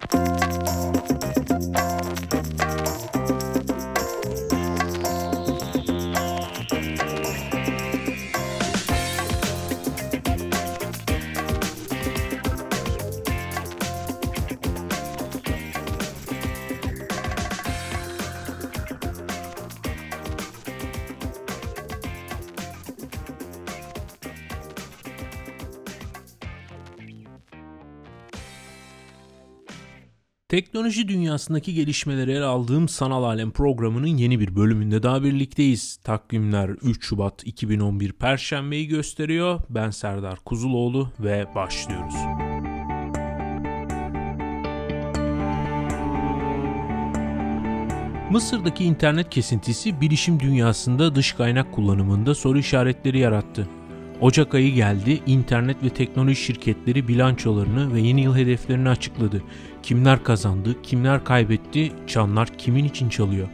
フフフ。Teknoloji dünyasındaki gelişmeleri ele aldığım Sanal Alem programının yeni bir bölümünde daha birlikteyiz. Takvimler 3 Şubat 2011 Perşembeyi gösteriyor. Ben Serdar Kuzuloğlu ve başlıyoruz. Mısır'daki internet kesintisi bilişim dünyasında dış kaynak kullanımında soru işaretleri yarattı. Ocak ayı geldi, internet ve teknoloji şirketleri bilançolarını ve yeni yıl hedeflerini açıkladı. Kimler kazandı, kimler kaybetti, çanlar kimin için çalıyor?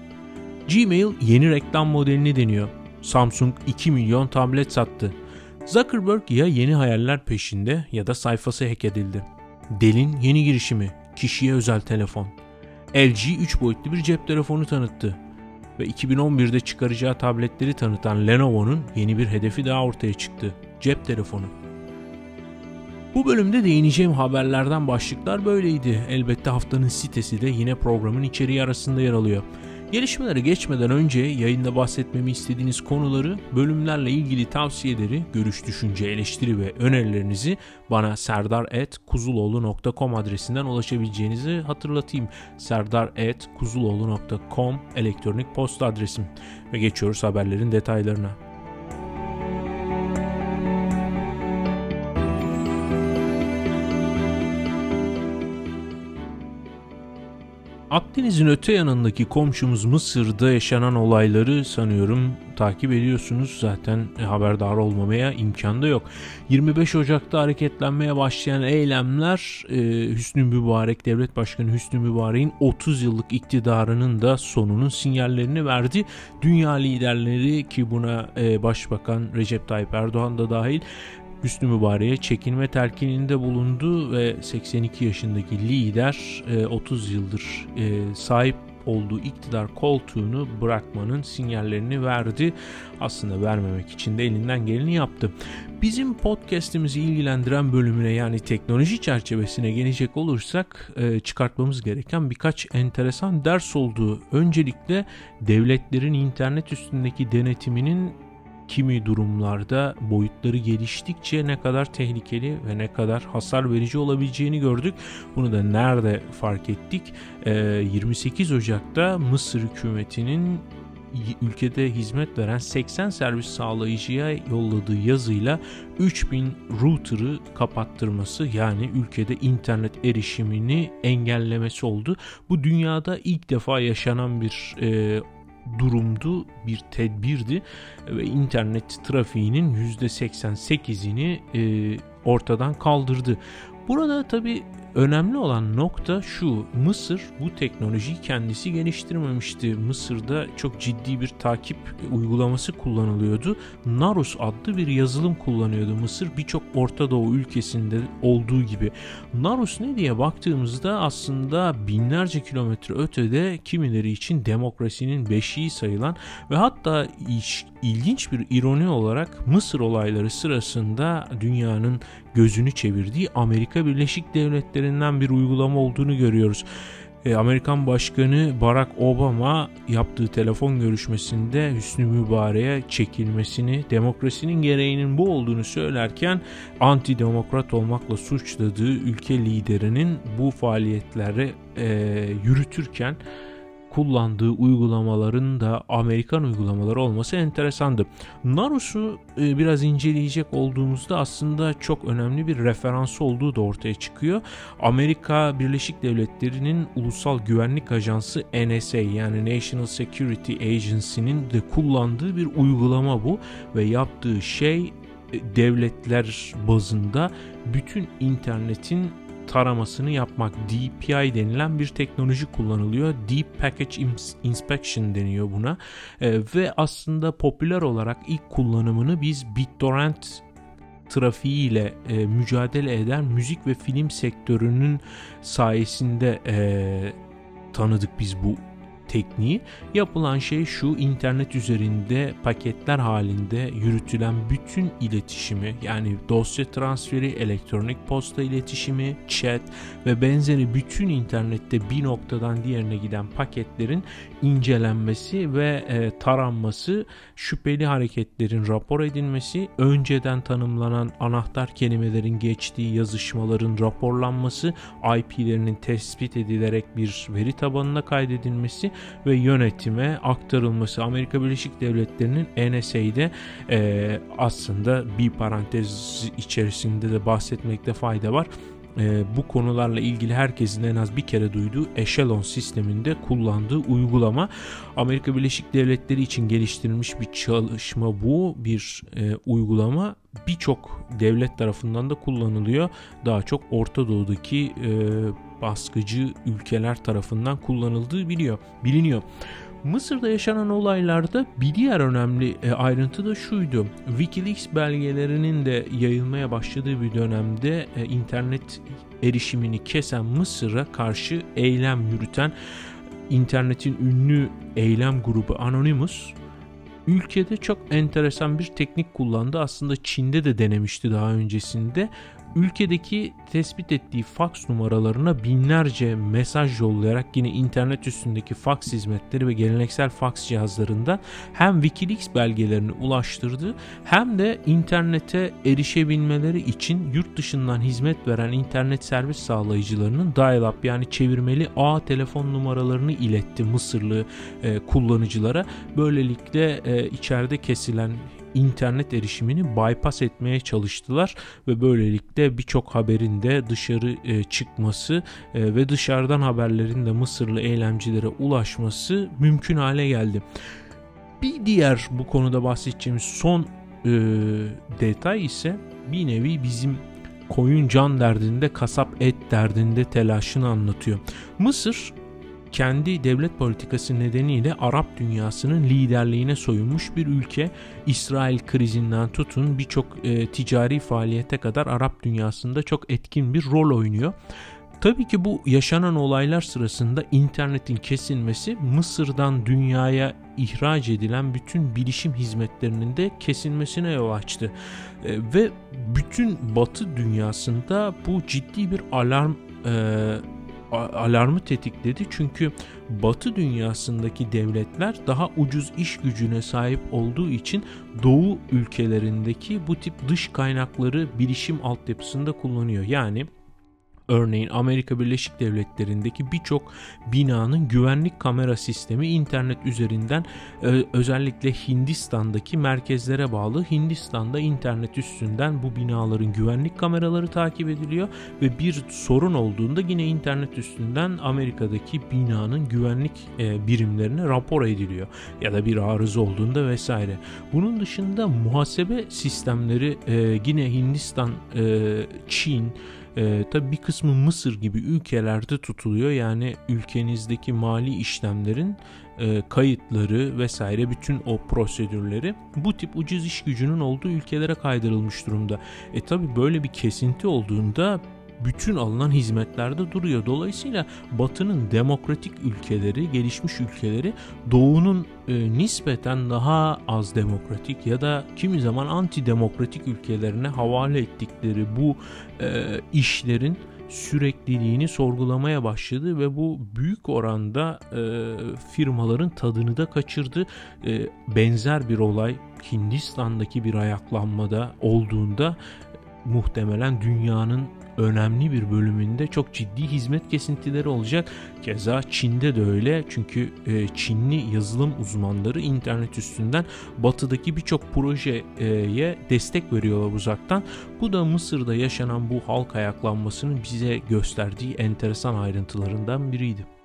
Gmail yeni reklam modelini deniyor. Samsung 2 milyon tablet sattı. Zuckerberg ya yeni hayaller peşinde ya da sayfası hack edildi. Dell'in yeni girişimi, kişiye özel telefon. LG 3 boyutlu bir cep telefonu tanıttı ve 2011'de çıkaracağı tabletleri tanıtan Lenovo'nun yeni bir hedefi daha ortaya çıktı. Cep telefonu. Bu bölümde değineceğim haberlerden başlıklar böyleydi. Elbette haftanın sitesi de yine programın içeriği arasında yer alıyor. Gelişmelere geçmeden önce yayında bahsetmemi istediğiniz konuları, bölümlerle ilgili tavsiyeleri, görüş, düşünce, eleştiri ve önerilerinizi bana serdar.kuzuloğlu.com adresinden ulaşabileceğinizi hatırlatayım. serdar.kuzuloğlu.com elektronik posta adresim. Ve geçiyoruz haberlerin detaylarına. Akdeniz'in öte yanındaki komşumuz Mısır'da yaşanan olayları sanıyorum takip ediyorsunuz. Zaten haberdar olmamaya imkan da yok. 25 Ocak'ta hareketlenmeye başlayan eylemler e, Hüsnü Mübarek, Devlet Başkanı Hüsnü Mübarek'in 30 yıllık iktidarının da sonunun sinyallerini verdi. Dünya liderleri ki buna e, Başbakan Recep Tayyip Erdoğan da dahil Hüsnü Mübarek'e çekinme telkininde bulundu ve 82 yaşındaki lider 30 e, yıldır e, sahip olduğu iktidar koltuğunu bırakmanın sinyallerini verdi. Aslında vermemek için de elinden geleni yaptı. Bizim podcast'imizi ilgilendiren bölümüne yani teknoloji çerçevesine gelecek olursak e, çıkartmamız gereken birkaç enteresan ders olduğu. Öncelikle devletlerin internet üstündeki denetiminin kimi durumlarda boyutları geliştikçe ne kadar tehlikeli ve ne kadar hasar verici olabileceğini gördük. Bunu da nerede fark ettik? 28 ee, Ocak'ta Mısır hükümetinin ülkede hizmet veren 80 servis sağlayıcıya yolladığı yazıyla 3000 router'ı kapattırması yani ülkede internet erişimini engellemesi oldu. Bu dünyada ilk defa yaşanan bir e, durumdu, bir tedbirdi ve internet trafiğinin %88'ini e, ortadan kaldırdı. Burada tabi Önemli olan nokta şu, Mısır bu teknolojiyi kendisi geliştirmemişti. Mısır'da çok ciddi bir takip uygulaması kullanılıyordu. Narus adlı bir yazılım kullanıyordu Mısır birçok Orta Doğu ülkesinde olduğu gibi. Narus ne diye baktığımızda aslında binlerce kilometre ötede kimileri için demokrasinin beşiği sayılan ve hatta ilginç bir ironi olarak Mısır olayları sırasında dünyanın gözünü çevirdiği Amerika Birleşik Devletleri'nden bir uygulama olduğunu görüyoruz. E, Amerikan Başkanı Barack Obama yaptığı telefon görüşmesinde Hüsnü Mübarek'e çekilmesini, demokrasinin gereğinin bu olduğunu söylerken anti-demokrat olmakla suçladığı ülke liderinin bu faaliyetleri e, yürütürken kullandığı uygulamaların da Amerikan uygulamaları olması enteresandı. Narus'u e, biraz inceleyecek olduğumuzda aslında çok önemli bir referans olduğu da ortaya çıkıyor. Amerika Birleşik Devletleri'nin Ulusal Güvenlik Ajansı NSA yani National Security Agency'nin de kullandığı bir uygulama bu ve yaptığı şey e, devletler bazında bütün internetin taramasını yapmak DPI denilen bir teknoloji kullanılıyor. Deep Package Inspection deniyor buna. E, ve aslında popüler olarak ilk kullanımını biz BitTorrent trafiğiyle e, mücadele eden müzik ve film sektörünün sayesinde e, tanıdık biz bu tekniği. Yapılan şey şu internet üzerinde paketler halinde yürütülen bütün iletişimi yani dosya transferi, elektronik posta iletişimi, chat ve benzeri bütün internette bir noktadan diğerine giden paketlerin incelenmesi ve e, taranması, şüpheli hareketlerin rapor edilmesi, önceden tanımlanan anahtar kelimelerin geçtiği yazışmaların raporlanması, IP'lerinin tespit edilerek bir veri tabanına kaydedilmesi ve yönetime aktarılması Amerika Birleşik Devletleri'nin NSA'de e, aslında bir parantez içerisinde de bahsetmekte fayda var. E, bu konularla ilgili herkesin en az bir kere duyduğu Echelon sisteminde kullandığı uygulama. Amerika Birleşik Devletleri için geliştirilmiş bir çalışma bu bir e, uygulama. Birçok devlet tarafından da kullanılıyor. Daha çok Orta Doğu'daki e, baskıcı ülkeler tarafından kullanıldığı biliyor, biliniyor. Mısır'da yaşanan olaylarda bir diğer önemli e, ayrıntı da şuydu. Wikileaks belgelerinin de yayılmaya başladığı bir dönemde e, internet erişimini kesen Mısır'a karşı eylem yürüten internetin ünlü eylem grubu Anonymous ülkede çok enteresan bir teknik kullandı. Aslında Çin'de de denemişti daha öncesinde ülkedeki tespit ettiği faks numaralarına binlerce mesaj yollayarak yine internet üstündeki faks hizmetleri ve geleneksel faks cihazlarında hem Wikileaks belgelerini ulaştırdı hem de internete erişebilmeleri için yurt dışından hizmet veren internet servis sağlayıcılarının dial-up yani çevirmeli ağ telefon numaralarını iletti Mısırlı e, kullanıcılara. Böylelikle e, içeride kesilen internet erişimini bypass etmeye çalıştılar ve böylelikle birçok haberin de dışarı e, çıkması e, ve dışarıdan haberlerin de Mısırlı eylemcilere ulaşması mümkün hale geldi. Bir diğer bu konuda bahsedeceğimiz son e, detay ise bir nevi bizim koyun can derdinde, kasap et derdinde telaşını anlatıyor. Mısır kendi devlet politikası nedeniyle Arap dünyasının liderliğine soyunmuş bir ülke. İsrail krizinden tutun birçok e, ticari faaliyete kadar Arap dünyasında çok etkin bir rol oynuyor. Tabii ki bu yaşanan olaylar sırasında internetin kesilmesi Mısır'dan dünyaya ihraç edilen bütün bilişim hizmetlerinin de kesilmesine yol açtı. E, ve bütün batı dünyasında bu ciddi bir alarm e, alarmı tetikledi çünkü Batı dünyasındaki devletler daha ucuz iş gücüne sahip olduğu için Doğu ülkelerindeki bu tip dış kaynakları bilişim altyapısında kullanıyor. Yani Örneğin Amerika Birleşik Devletleri'ndeki birçok binanın güvenlik kamera sistemi internet üzerinden özellikle Hindistan'daki merkezlere bağlı. Hindistan'da internet üstünden bu binaların güvenlik kameraları takip ediliyor ve bir sorun olduğunda yine internet üstünden Amerika'daki binanın güvenlik e, birimlerine rapor ediliyor ya da bir arıza olduğunda vesaire. Bunun dışında muhasebe sistemleri e, yine Hindistan, e, Çin, e, tabii bir kısmı Mısır gibi ülkelerde tutuluyor. Yani ülkenizdeki mali işlemlerin e, kayıtları vesaire bütün o prosedürleri bu tip ucuz iş gücünün olduğu ülkelere kaydırılmış durumda. E tabi böyle bir kesinti olduğunda bütün alınan hizmetlerde duruyor. Dolayısıyla Batı'nın demokratik ülkeleri, gelişmiş ülkeleri Doğu'nun e, nispeten daha az demokratik ya da kimi zaman antidemokratik ülkelerine havale ettikleri bu e, işlerin sürekliliğini sorgulamaya başladı ve bu büyük oranda e, firmaların tadını da kaçırdı. E, benzer bir olay Hindistan'daki bir ayaklanmada olduğunda muhtemelen dünyanın önemli bir bölümünde çok ciddi hizmet kesintileri olacak. Keza Çin'de de öyle çünkü e, Çinli yazılım uzmanları internet üstünden batıdaki birçok projeye destek veriyorlar uzaktan. Bu da Mısır'da yaşanan bu halk ayaklanmasının bize gösterdiği enteresan ayrıntılarından biriydi.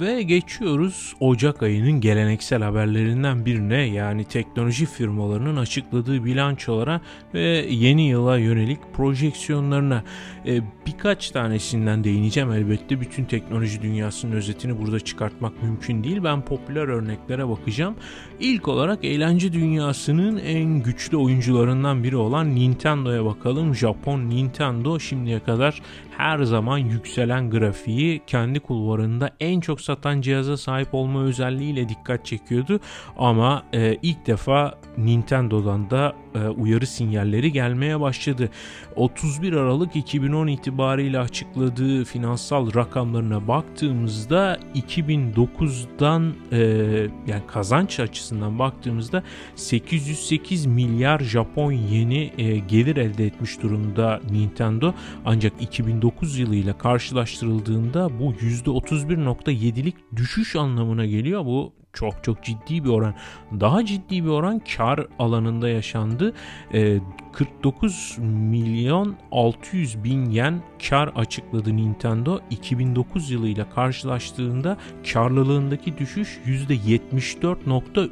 Ve geçiyoruz Ocak ayının geleneksel haberlerinden birine yani teknoloji firmalarının açıkladığı bilançolara ve yeni yıla yönelik projeksiyonlarına. Ee, birkaç tanesinden değineceğim elbette. Bütün teknoloji dünyasının özetini burada çıkartmak mümkün değil. Ben popüler örneklere bakacağım. İlk olarak eğlence dünyasının en güçlü oyuncularından biri olan Nintendo'ya bakalım. Japon Nintendo şimdiye kadar her zaman yükselen grafiği kendi kulvarında en çok satan cihaza sahip olma özelliğiyle dikkat çekiyordu. Ama e, ilk defa Nintendo'dan da e, uyarı sinyalleri gelmeye başladı. 31 Aralık 2010 itibariyle açıkladığı finansal rakamlarına baktığımızda 2009'dan e, yani kazanç açısından baktığımızda 808 milyar Japon yeni e, gelir elde etmiş durumda Nintendo. Ancak 2009 yılıyla karşılaştırıldığında bu %31.7'lik düşüş anlamına geliyor. Bu çok çok ciddi bir oran. Daha ciddi bir oran kar alanında yaşandı. E, 49 milyon 600 bin yen kar açıkladı Nintendo. 2009 yılıyla karşılaştığında karlılığındaki düşüş %74.3.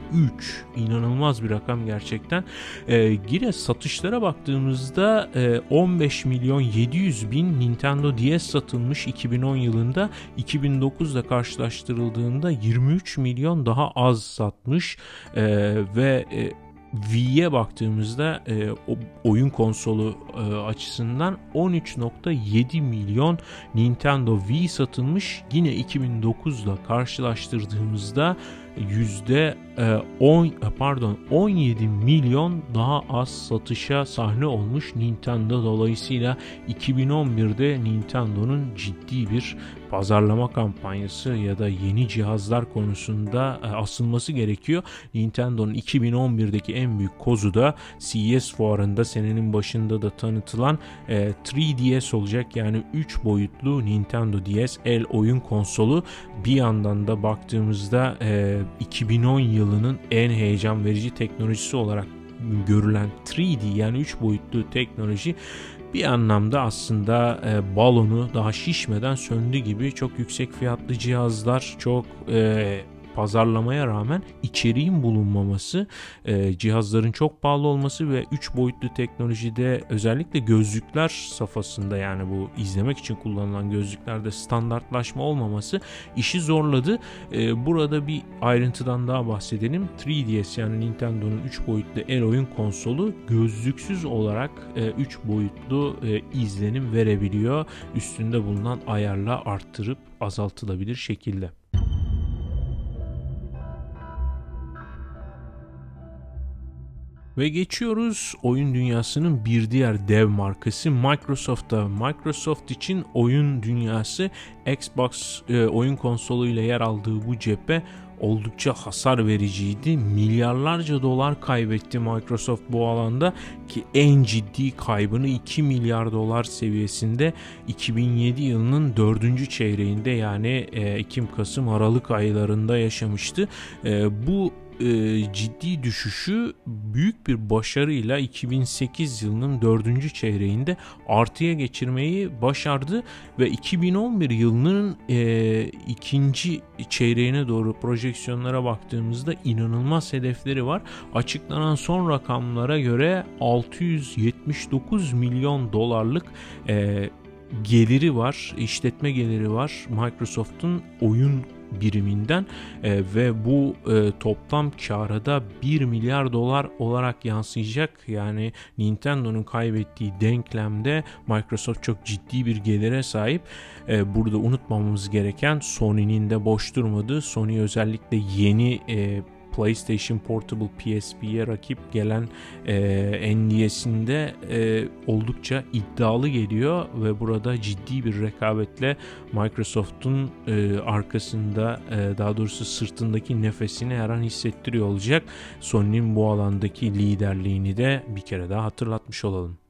İnanılmaz bir rakam gerçekten. Ee, yine satışlara baktığımızda e, 15 milyon 700 bin Nintendo DS satılmış 2010 yılında. 2009'da karşılaştırıldığında 23 milyon daha az satmış e, ve e, V'ye baktığımızda e, oyun konsolu e, açısından 13.7 milyon Nintendo Wii satılmış. Yine 2009'da karşılaştırdığımızda yüzde 10 e, pardon 17 milyon daha az satışa sahne olmuş Nintendo dolayısıyla 2011'de Nintendo'nun ciddi bir pazarlama kampanyası ya da yeni cihazlar konusunda e, asılması gerekiyor. Nintendo'nun 2011'deki en büyük kozu da CES fuarında senenin başında da tanıtılan 3DS e, olacak. Yani 3 boyutlu Nintendo DS el oyun konsolu. Bir yandan da baktığımızda 2010 yılının en heyecan verici teknolojisi olarak görülen 3D yani 3 boyutlu teknoloji bir anlamda aslında e, balonu daha şişmeden söndü gibi çok yüksek fiyatlı cihazlar, çok e, pazarlamaya rağmen içeriğin bulunmaması, e, cihazların çok pahalı olması ve 3 boyutlu teknolojide özellikle gözlükler safhasında yani bu izlemek için kullanılan gözlüklerde standartlaşma olmaması işi zorladı. E, burada bir ayrıntıdan daha bahsedelim. 3DS yani Nintendo'nun 3 boyutlu el oyun konsolu gözlüksüz olarak 3 e, boyutlu e, izlenim verebiliyor. Üstünde bulunan ayarla arttırıp azaltılabilir şekilde. Ve geçiyoruz oyun dünyasının bir diğer dev markası Microsoft'a. Microsoft için oyun dünyası Xbox e, oyun konsolu ile yer aldığı bu cephe oldukça hasar vericiydi. Milyarlarca dolar kaybetti Microsoft bu alanda ki en ciddi kaybını 2 milyar dolar seviyesinde 2007 yılının 4. çeyreğinde yani e, Ekim, Kasım, Aralık aylarında yaşamıştı. E, bu e, ciddi düşüşü büyük bir başarıyla 2008 yılının dördüncü çeyreğinde artıya geçirmeyi başardı ve 2011 yılının e, ikinci çeyreğine doğru projeksiyonlara baktığımızda inanılmaz hedefleri var. Açıklanan son rakamlara göre 679 milyon dolarlık e, geliri var, işletme geliri var Microsoft'un oyun biriminden e, ve bu e, toplam kâra da 1 milyar dolar olarak yansıyacak. Yani Nintendo'nun kaybettiği denklemde Microsoft çok ciddi bir gelire sahip. E, burada unutmamamız gereken Sony'nin de boş durmadığı, Sony özellikle yeni e, PlayStation Portable PSP'ye rakip gelen e, NDS'inde e, oldukça iddialı geliyor ve burada ciddi bir rekabetle Microsoft'un e, arkasında e, daha doğrusu sırtındaki nefesini her an hissettiriyor olacak. Sony'nin bu alandaki liderliğini de bir kere daha hatırlatmış olalım.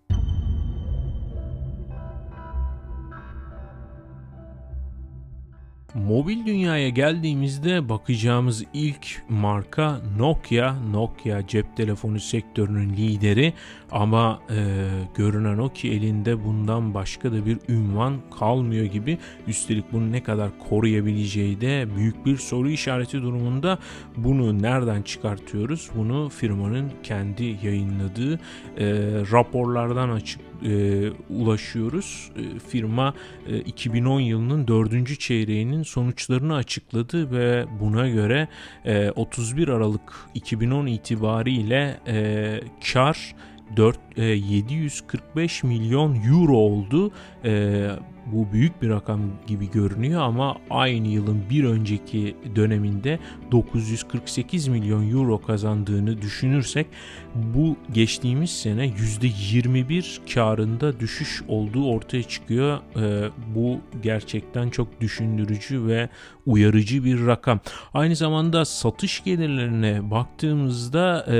Mobil dünyaya geldiğimizde bakacağımız ilk marka Nokia. Nokia cep telefonu sektörünün lideri ama e, görünen o ki elinde bundan başka da bir ünvan kalmıyor gibi. Üstelik bunu ne kadar koruyabileceği de büyük bir soru işareti durumunda. Bunu nereden çıkartıyoruz? Bunu firmanın kendi yayınladığı e, raporlardan açık e, ulaşıyoruz. E, firma e, 2010 yılının dördüncü çeyreğinin sonuçlarını açıkladı ve buna göre e, 31 Aralık 2010 itibariyle e, kar 4 e, 745 milyon euro oldu. E, bu büyük bir rakam gibi görünüyor ama aynı yılın bir önceki döneminde 948 milyon euro kazandığını düşünürsek bu geçtiğimiz sene %21 karında düşüş olduğu ortaya çıkıyor. E, bu gerçekten çok düşündürücü ve uyarıcı bir rakam. Aynı zamanda satış gelirlerine baktığımızda e,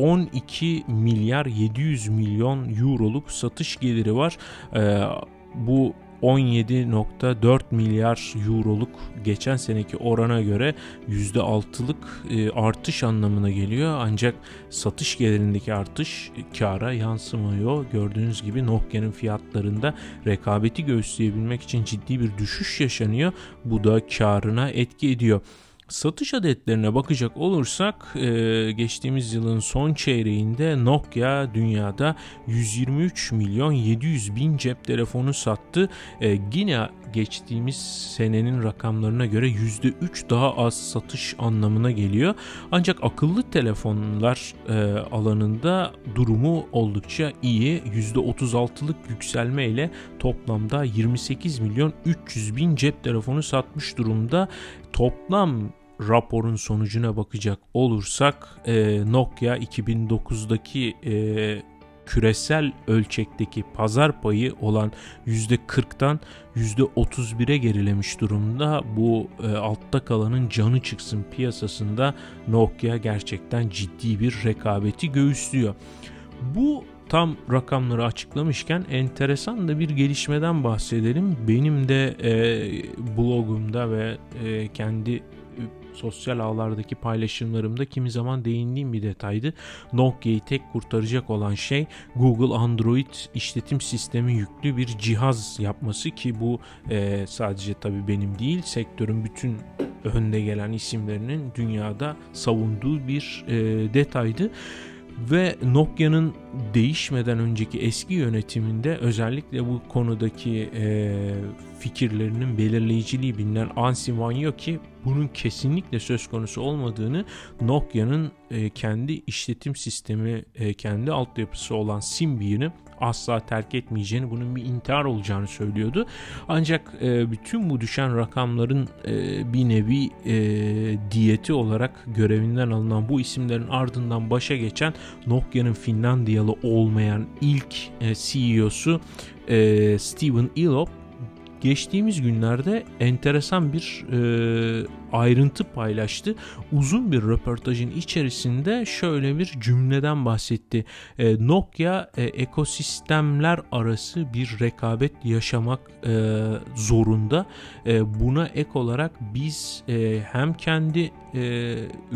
12 milyar 700 milyon euroluk satış geliri var. Ee, bu 17.4 milyar euroluk geçen seneki orana göre %6'lık e, artış anlamına geliyor. Ancak satış gelirindeki artış kara yansımıyor. Gördüğünüz gibi Nokia'nın fiyatlarında rekabeti göğüsleyebilmek için ciddi bir düşüş yaşanıyor. Bu da karına etki ediyor. Satış adetlerine bakacak olursak e, geçtiğimiz yılın son çeyreğinde Nokia dünyada 123 milyon 700 bin cep telefonu sattı. E, yine geçtiğimiz senenin rakamlarına göre %3 daha az satış anlamına geliyor. Ancak akıllı telefonlar e, alanında durumu oldukça iyi. %36'lık yükselme ile toplamda 28 milyon 300 bin cep telefonu satmış durumda. Toplam raporun sonucuna bakacak olursak e, Nokia 2009'daki e, küresel ölçekteki pazar payı olan %40'tan %31'e gerilemiş durumda. Bu e, altta kalanın canı çıksın piyasasında Nokia gerçekten ciddi bir rekabeti göğüslüyor. Bu tam rakamları açıklamışken enteresan da bir gelişmeden bahsedelim. Benim de e, blogumda ve e, kendi sosyal ağlardaki paylaşımlarımda kimi zaman değindiğim bir detaydı. Nokia'yı tek kurtaracak olan şey Google Android işletim sistemi yüklü bir cihaz yapması ki bu e, sadece tabii benim değil sektörün bütün önde gelen isimlerinin dünyada savunduğu bir e, detaydı ve Nokia'nın değişmeden önceki eski yönetiminde özellikle bu konudaki e, fikirlerinin belirleyiciliği bilinen Anssi Wozniacki bunun kesinlikle söz konusu olmadığını Nokia'nın e, kendi işletim sistemi, e, kendi altyapısı olan Symbian'ı asla terk etmeyeceğini, bunun bir intihar olacağını söylüyordu. Ancak e, bütün bu düşen rakamların e, bir nevi e, diyeti olarak görevinden alınan bu isimlerin ardından başa geçen Nokia'nın Finlandiyalı olmayan ilk e, CEO'su e, Steven Elop geçtiğimiz günlerde enteresan bir e, ayrıntı paylaştı. Uzun bir röportajın içerisinde şöyle bir cümleden bahsetti. E, Nokia e, ekosistemler arası bir rekabet yaşamak e, zorunda. E, buna ek olarak biz e, hem kendi e,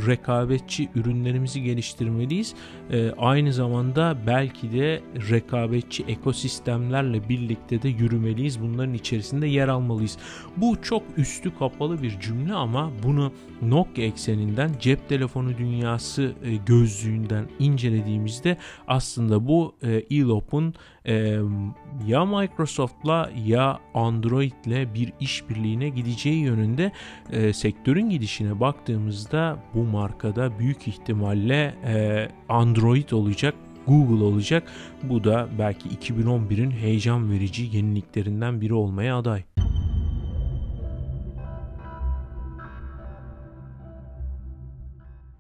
rekabetçi ürünlerimizi geliştirmeliyiz. E, aynı zamanda belki de rekabetçi ekosistemlerle birlikte de yürümeliyiz. Bunların içerisinde yer almalıyız. Bu çok üstü kapalı bir cümle ama bunu Nokia ekseninden cep telefonu dünyası e, gözlüğünden incelediğimizde aslında bu e, Elop'un e, ya Microsoft'la ya Android'le bir işbirliğine gideceği yönünde sektörün gidişine baktığımızda bu markada büyük ihtimalle Android olacak Google olacak. Bu da belki 2011'in heyecan verici yeniliklerinden biri olmaya aday.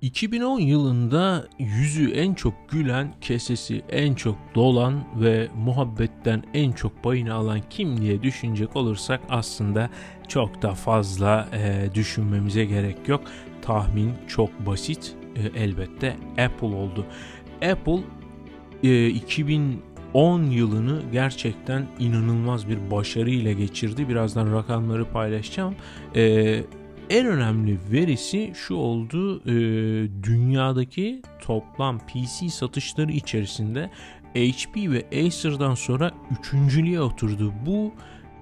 2010 yılında yüzü en çok gülen, kesesi en çok dolan ve muhabbetten en çok payını alan kim diye düşünecek olursak aslında çok da fazla e, düşünmemize gerek yok. Tahmin çok basit. E, elbette Apple oldu. Apple e, 2000 10 yılını gerçekten inanılmaz bir başarı ile geçirdi. Birazdan rakamları paylaşacağım. Ee, en önemli verisi şu oldu. E, dünyadaki toplam PC satışları içerisinde HP ve Acer'dan sonra üçüncülüğe oturdu. Bu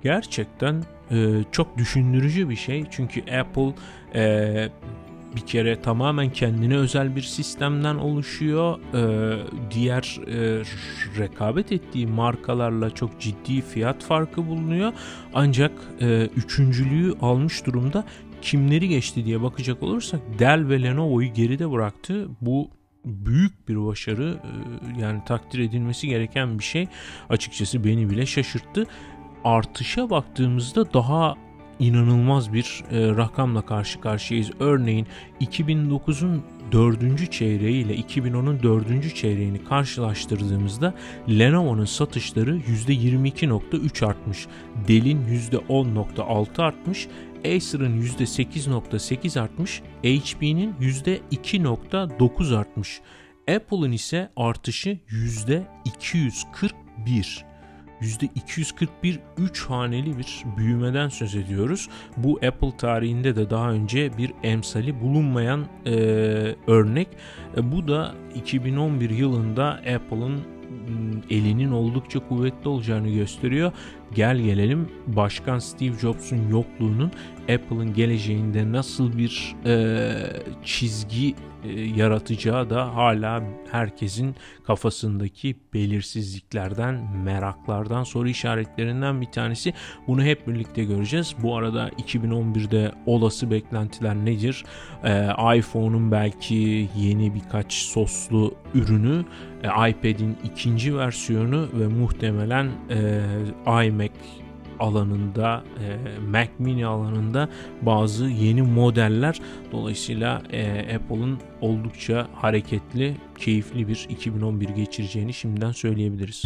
gerçekten e, çok düşündürücü bir şey. Çünkü Apple e, bir kere tamamen kendine özel bir sistemden oluşuyor. Ee, diğer e, rekabet ettiği markalarla çok ciddi fiyat farkı bulunuyor. Ancak e, üçüncülüğü almış durumda. Kimleri geçti diye bakacak olursak Dell ve Lenovo'yu geride bıraktı. Bu büyük bir başarı e, yani takdir edilmesi gereken bir şey. Açıkçası beni bile şaşırttı. Artışa baktığımızda daha inanılmaz bir e, rakamla karşı karşıyayız. Örneğin 2009'un 4. çeyreği ile 2010'un 4. çeyreğini karşılaştırdığımızda Lenovo'nun satışları %22.3 artmış. Dell'in %10.6 artmış. Acer'ın %8.8 artmış. HP'nin %2.9 artmış. Apple'ın ise artışı %241. %241 3 haneli bir büyümeden söz ediyoruz. Bu Apple tarihinde de daha önce bir emsali bulunmayan e, örnek. E, bu da 2011 yılında Apple'ın elinin oldukça kuvvetli olacağını gösteriyor. Gel gelelim Başkan Steve Jobs'un yokluğunun Apple'ın geleceğinde nasıl bir e, çizgi e, yaratacağı da hala herkesin kafasındaki belirsizliklerden, meraklardan, soru işaretlerinden bir tanesi. Bunu hep birlikte göreceğiz. Bu arada 2011'de olası beklentiler nedir? E, iPhone'un belki yeni birkaç soslu ürünü, e, iPad'in ikinci versiyonu ve muhtemelen e, iMac alanında, e, Mac Mini alanında bazı yeni modeller. Dolayısıyla e, Apple'ın oldukça hareketli, keyifli bir 2011 geçireceğini şimdiden söyleyebiliriz.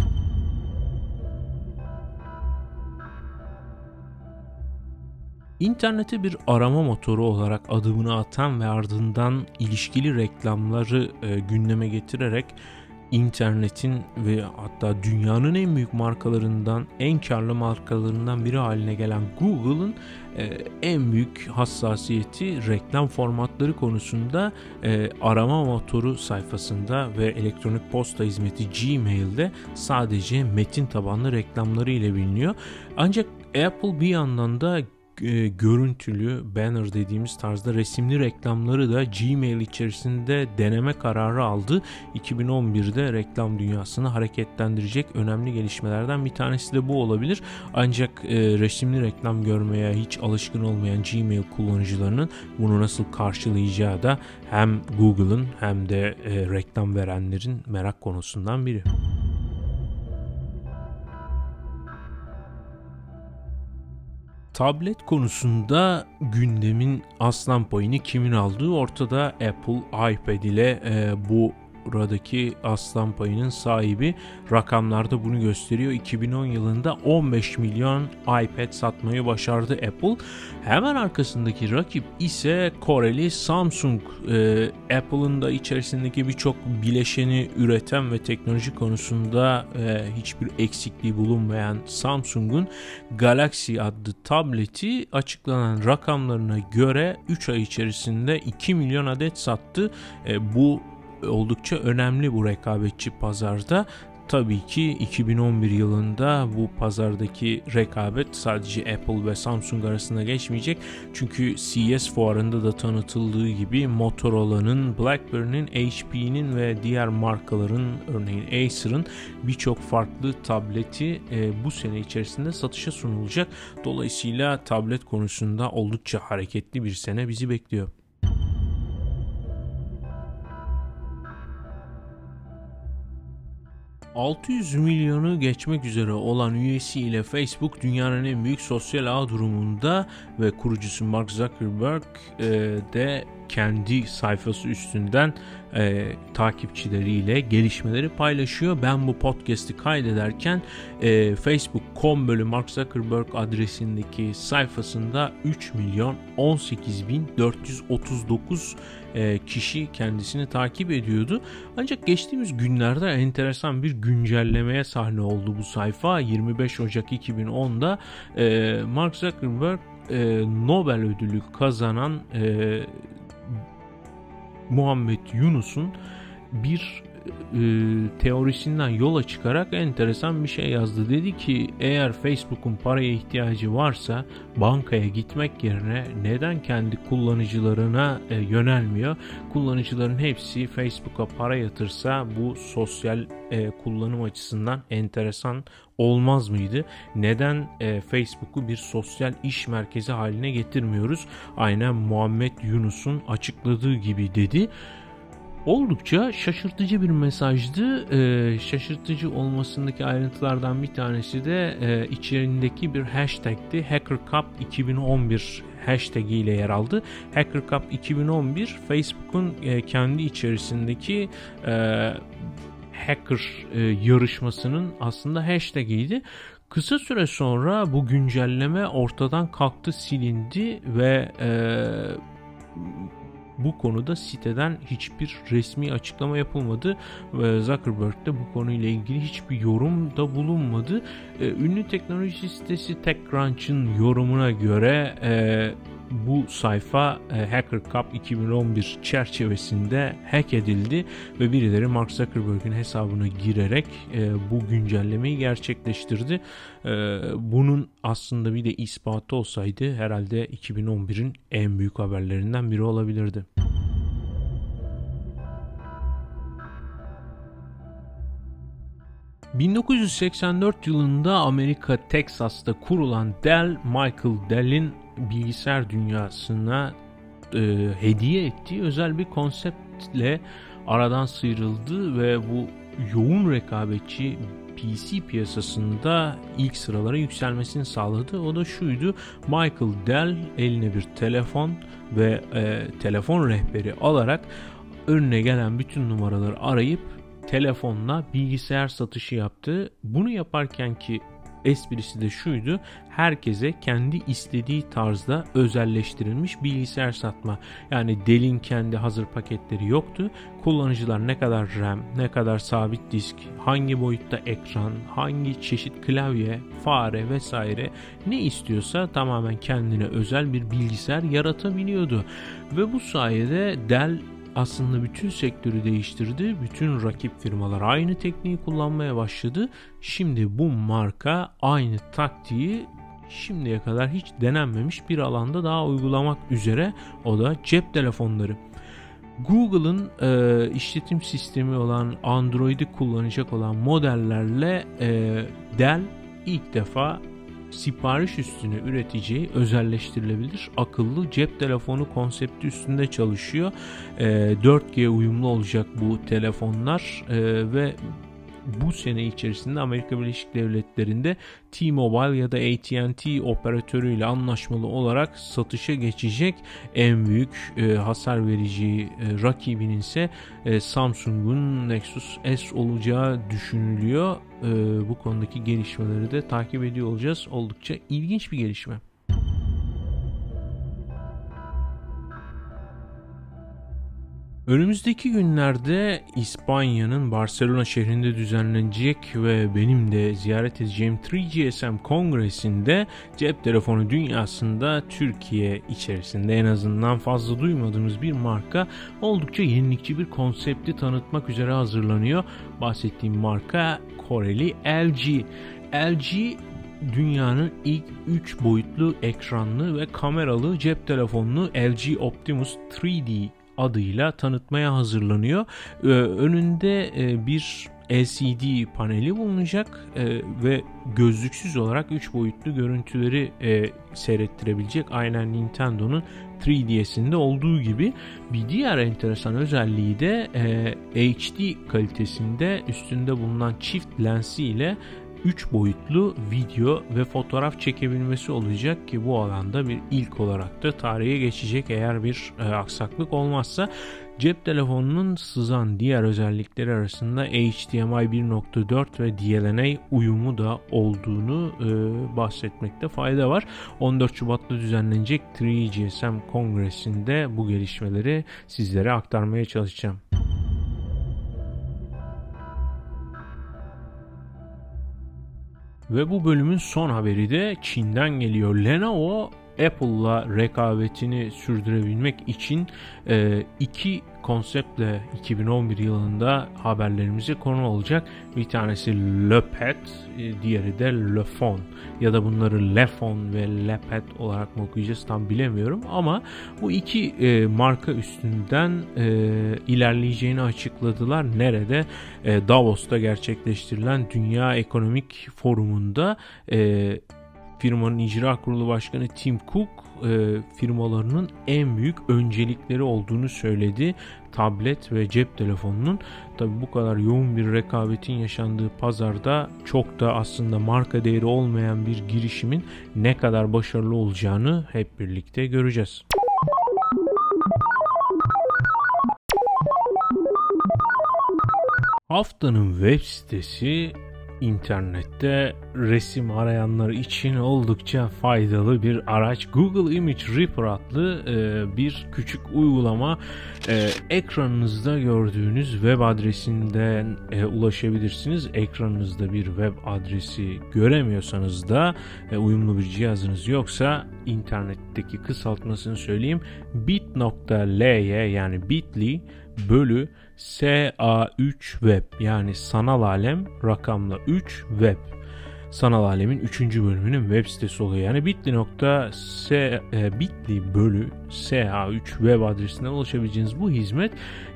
İnternete bir arama motoru olarak adımını atan ve ardından ilişkili reklamları e, gündeme getirerek internetin ve hatta dünyanın en büyük markalarından, en karlı markalarından biri haline gelen Google'ın e, en büyük hassasiyeti reklam formatları konusunda e, arama motoru sayfasında ve elektronik posta hizmeti Gmail'de sadece metin tabanlı reklamları ile biliniyor. Ancak Apple bir yandan da e, görüntülü banner dediğimiz tarzda resimli reklamları da Gmail içerisinde deneme kararı aldı. 2011'de reklam dünyasını hareketlendirecek önemli gelişmelerden bir tanesi de bu olabilir. Ancak e, resimli reklam görmeye hiç alışkın olmayan Gmail kullanıcılarının bunu nasıl karşılayacağı da hem Google'ın hem de e, reklam verenlerin merak konusundan biri. Tablet konusunda gündemin aslan payını kimin aldığı ortada Apple iPad ile e, bu buradaki aslan payının sahibi rakamlarda bunu gösteriyor. 2010 yılında 15 milyon iPad satmayı başardı Apple. Hemen arkasındaki rakip ise Koreli Samsung. Ee, Apple'ın da içerisindeki birçok bileşeni üreten ve teknoloji konusunda e, hiçbir eksikliği bulunmayan Samsung'un Galaxy adlı tableti açıklanan rakamlarına göre 3 ay içerisinde 2 milyon adet sattı. E, bu oldukça önemli bu rekabetçi pazarda. Tabii ki 2011 yılında bu pazardaki rekabet sadece Apple ve Samsung arasında geçmeyecek. Çünkü CES fuarında da tanıtıldığı gibi Motorola'nın, BlackBerry'nin, HP'nin ve diğer markaların örneğin Acer'ın birçok farklı tableti e, bu sene içerisinde satışa sunulacak. Dolayısıyla tablet konusunda oldukça hareketli bir sene bizi bekliyor. 600 milyonu geçmek üzere olan üyesi ile Facebook dünyanın en büyük sosyal ağ durumunda ve kurucusu Mark Zuckerberg e, de kendi sayfası üstünden e, takipçileriyle gelişmeleri paylaşıyor. Ben bu podcast'i kaydederken e, facebook.com bölü Mark Zuckerberg adresindeki sayfasında 3 milyon 18 bin 439 e, kişi kendisini takip ediyordu. Ancak geçtiğimiz günlerde enteresan bir güncellemeye sahne oldu bu sayfa. 25 Ocak 2010'da e, Mark Zuckerberg e, Nobel ödülü kazanan e, Muhammed Yunus'un bir e, teorisinden yola çıkarak enteresan bir şey yazdı. Dedi ki eğer Facebook'un paraya ihtiyacı varsa bankaya gitmek yerine neden kendi kullanıcılarına e, yönelmiyor? Kullanıcıların hepsi Facebook'a para yatırsa bu sosyal e, kullanım açısından enteresan olmaz mıydı? Neden e, Facebook'u bir sosyal iş merkezi haline getirmiyoruz? Aynen Muhammed Yunus'un açıkladığı gibi dedi. Oldukça şaşırtıcı bir mesajdı. Ee, şaşırtıcı olmasındaki ayrıntılardan bir tanesi de e, içerisindeki bir hashtag'ti. Hacker Cup 2011 hashtag ile yer aldı. Hacker Cup 2011 Facebook'un e, kendi içerisindeki e, hacker e, yarışmasının aslında hashtag'iydi. Kısa süre sonra bu güncelleme ortadan kalktı, silindi ve e, bu konuda siteden hiçbir resmi açıklama yapılmadı ve Zuckerberg de bu konuyla ilgili hiçbir yorum da bulunmadı. E, ünlü teknoloji sitesi TechCrunch'ın yorumuna göre e, bu sayfa e, Hacker Cup 2011 çerçevesinde hack edildi ve birileri Mark Zuckerberg'in hesabına girerek e, bu güncellemeyi gerçekleştirdi. E, bunun aslında bir de ispatı olsaydı herhalde 2011'in en büyük haberlerinden biri olabilirdi. ...1984 yılında Amerika Texas'ta kurulan Dell, Michael Dell'in bilgisayar dünyasına e, hediye ettiği özel bir konseptle aradan sıyrıldı ve bu yoğun rekabetçi PC piyasasında ilk sıralara yükselmesini sağladı. O da şuydu. Michael Dell eline bir telefon ve e, telefon rehberi alarak önüne gelen bütün numaraları arayıp telefonla bilgisayar satışı yaptı. Bunu yaparken ki esprisi de şuydu. Herkese kendi istediği tarzda özelleştirilmiş bilgisayar satma. Yani Dell'in kendi hazır paketleri yoktu. Kullanıcılar ne kadar RAM, ne kadar sabit disk, hangi boyutta ekran, hangi çeşit klavye, fare vesaire ne istiyorsa tamamen kendine özel bir bilgisayar yaratabiliyordu. Ve bu sayede Dell aslında bütün sektörü değiştirdi. Bütün rakip firmalar aynı tekniği kullanmaya başladı. Şimdi bu marka aynı taktiği şimdiye kadar hiç denenmemiş bir alanda daha uygulamak üzere o da cep telefonları. Google'ın e, işletim sistemi olan Android'i kullanacak olan modellerle e, Dell ilk defa sipariş üstüne üreteceği özelleştirilebilir akıllı cep telefonu konsepti üstünde çalışıyor. E, 4G uyumlu olacak bu telefonlar e, ve bu sene içerisinde Amerika Birleşik Devletleri'nde T-Mobile ya da AT&T operatörüyle anlaşmalı olarak satışa geçecek en büyük e, hasar vereceği e, rakibinin ise e, Samsung'un Nexus S olacağı düşünülüyor. E, bu konudaki gelişmeleri de takip ediyor olacağız. Oldukça ilginç bir gelişme. Önümüzdeki günlerde İspanya'nın Barcelona şehrinde düzenlenecek ve benim de ziyaret edeceğim 3GSM kongresinde cep telefonu dünyasında Türkiye içerisinde en azından fazla duymadığımız bir marka oldukça yenilikçi bir konsepti tanıtmak üzere hazırlanıyor. Bahsettiğim marka Koreli LG. LG dünyanın ilk 3 boyutlu ekranlı ve kameralı cep telefonunu LG Optimus 3D adıyla tanıtmaya hazırlanıyor. Ee, önünde e, bir LCD paneli bulunacak e, ve gözlüksüz olarak 3 boyutlu görüntüleri e, seyrettirebilecek aynen Nintendo'nun 3DS'inde olduğu gibi bir diğer enteresan özelliği de HD kalitesinde üstünde bulunan çift lensi ile 3 boyutlu video ve fotoğraf çekebilmesi olacak ki bu alanda bir ilk olarak da tarihe geçecek eğer bir e, aksaklık olmazsa. Cep telefonunun sızan diğer özellikleri arasında HDMI 1.4 ve DLNA uyumu da olduğunu e, bahsetmekte fayda var. 14 Şubat'ta düzenlenecek 3GSM Kongresi'nde bu gelişmeleri sizlere aktarmaya çalışacağım. Ve bu bölümün son haberi de Çin'den geliyor. Lenovo Apple'la rekabetini sürdürebilmek için e, iki konseptle 2011 yılında haberlerimize konu olacak. Bir tanesi Le Pet, e, diğeri de Le Phone ya da bunları Le Phone ve Le Pet olarak mı okuyacağız tam bilemiyorum ama bu iki e, marka üstünden e, ilerleyeceğini açıkladılar. Nerede? E, Davos'ta gerçekleştirilen Dünya Ekonomik Forumu'nda e, firmanın icra kurulu başkanı Tim Cook e, firmalarının en büyük öncelikleri olduğunu söyledi. Tablet ve cep telefonunun tabi bu kadar yoğun bir rekabetin yaşandığı pazarda çok da aslında marka değeri olmayan bir girişimin ne kadar başarılı olacağını hep birlikte göreceğiz. Haftanın web sitesi internette resim arayanlar için oldukça faydalı bir araç. Google Image Reaper adlı e, bir küçük uygulama. E, ekranınızda gördüğünüz web adresinden e, ulaşabilirsiniz. Ekranınızda bir web adresi göremiyorsanız da e, uyumlu bir cihazınız yoksa internetteki kısaltmasını söyleyeyim. bit.ly yani bit.ly bölü SA3 Web yani sanal alem rakamla 3 Web. Sanal Alem'in 3. bölümünün web sitesi oluyor. Yani bit.ly e, bit.ly bölü SA3 web adresinden ulaşabileceğiniz bu hizmet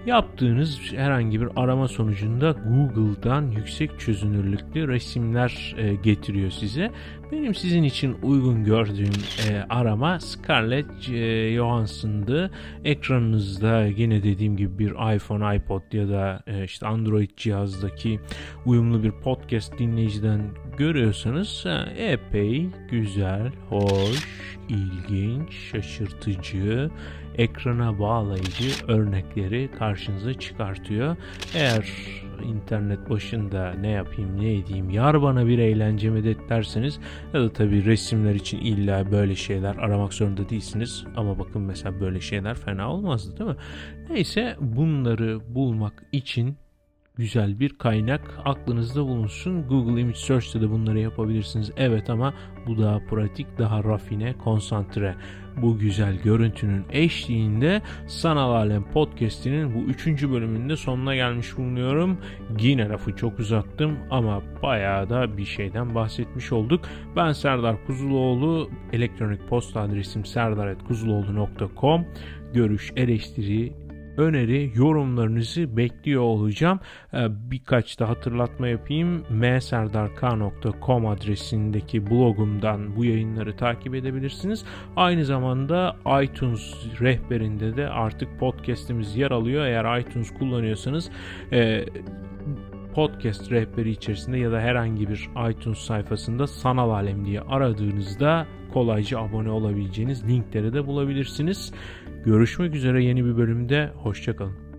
yaptığınız herhangi bir arama sonucunda Google'dan yüksek çözünürlüklü resimler e, getiriyor size. Benim sizin için uygun gördüğüm e, arama Scarlett e, Johansson'dı. Ekranınızda yine dediğim gibi bir iPhone, iPod ya da e, işte Android cihazdaki uyumlu bir podcast dinleyiciden görüyorsanız e, epey güzel, hoş, ilginç, şaşırtıcı, ekrana bağlayıcı örnekleri karşınıza çıkartıyor. Eğer internet başında ne yapayım ne edeyim yar bana bir eğlence medet derseniz ya da tabi resimler için illa böyle şeyler aramak zorunda değilsiniz ama bakın mesela böyle şeyler fena olmazdı değil mi? Neyse bunları bulmak için güzel bir kaynak aklınızda bulunsun. Google Image Search'te de bunları yapabilirsiniz. Evet ama bu daha pratik, daha rafine, konsantre. Bu güzel görüntünün eşliğinde Sanal Alem Podcast'inin bu üçüncü bölümünde sonuna gelmiş bulunuyorum. Yine lafı çok uzattım ama bayağı da bir şeyden bahsetmiş olduk. Ben Serdar Kuzuloğlu. Elektronik posta adresim serdaretkuzuloğlu.com Görüş, eleştiri, öneri, yorumlarınızı bekliyor olacağım. Ee, birkaç da hatırlatma yapayım. mserdark.com adresindeki blogumdan bu yayınları takip edebilirsiniz. Aynı zamanda iTunes rehberinde de artık podcast'imiz yer alıyor. Eğer iTunes kullanıyorsanız e, podcast rehberi içerisinde ya da herhangi bir iTunes sayfasında sanal alem diye aradığınızda kolayca abone olabileceğiniz linkleri de bulabilirsiniz. Görüşmek üzere yeni bir bölümde. Hoşçakalın.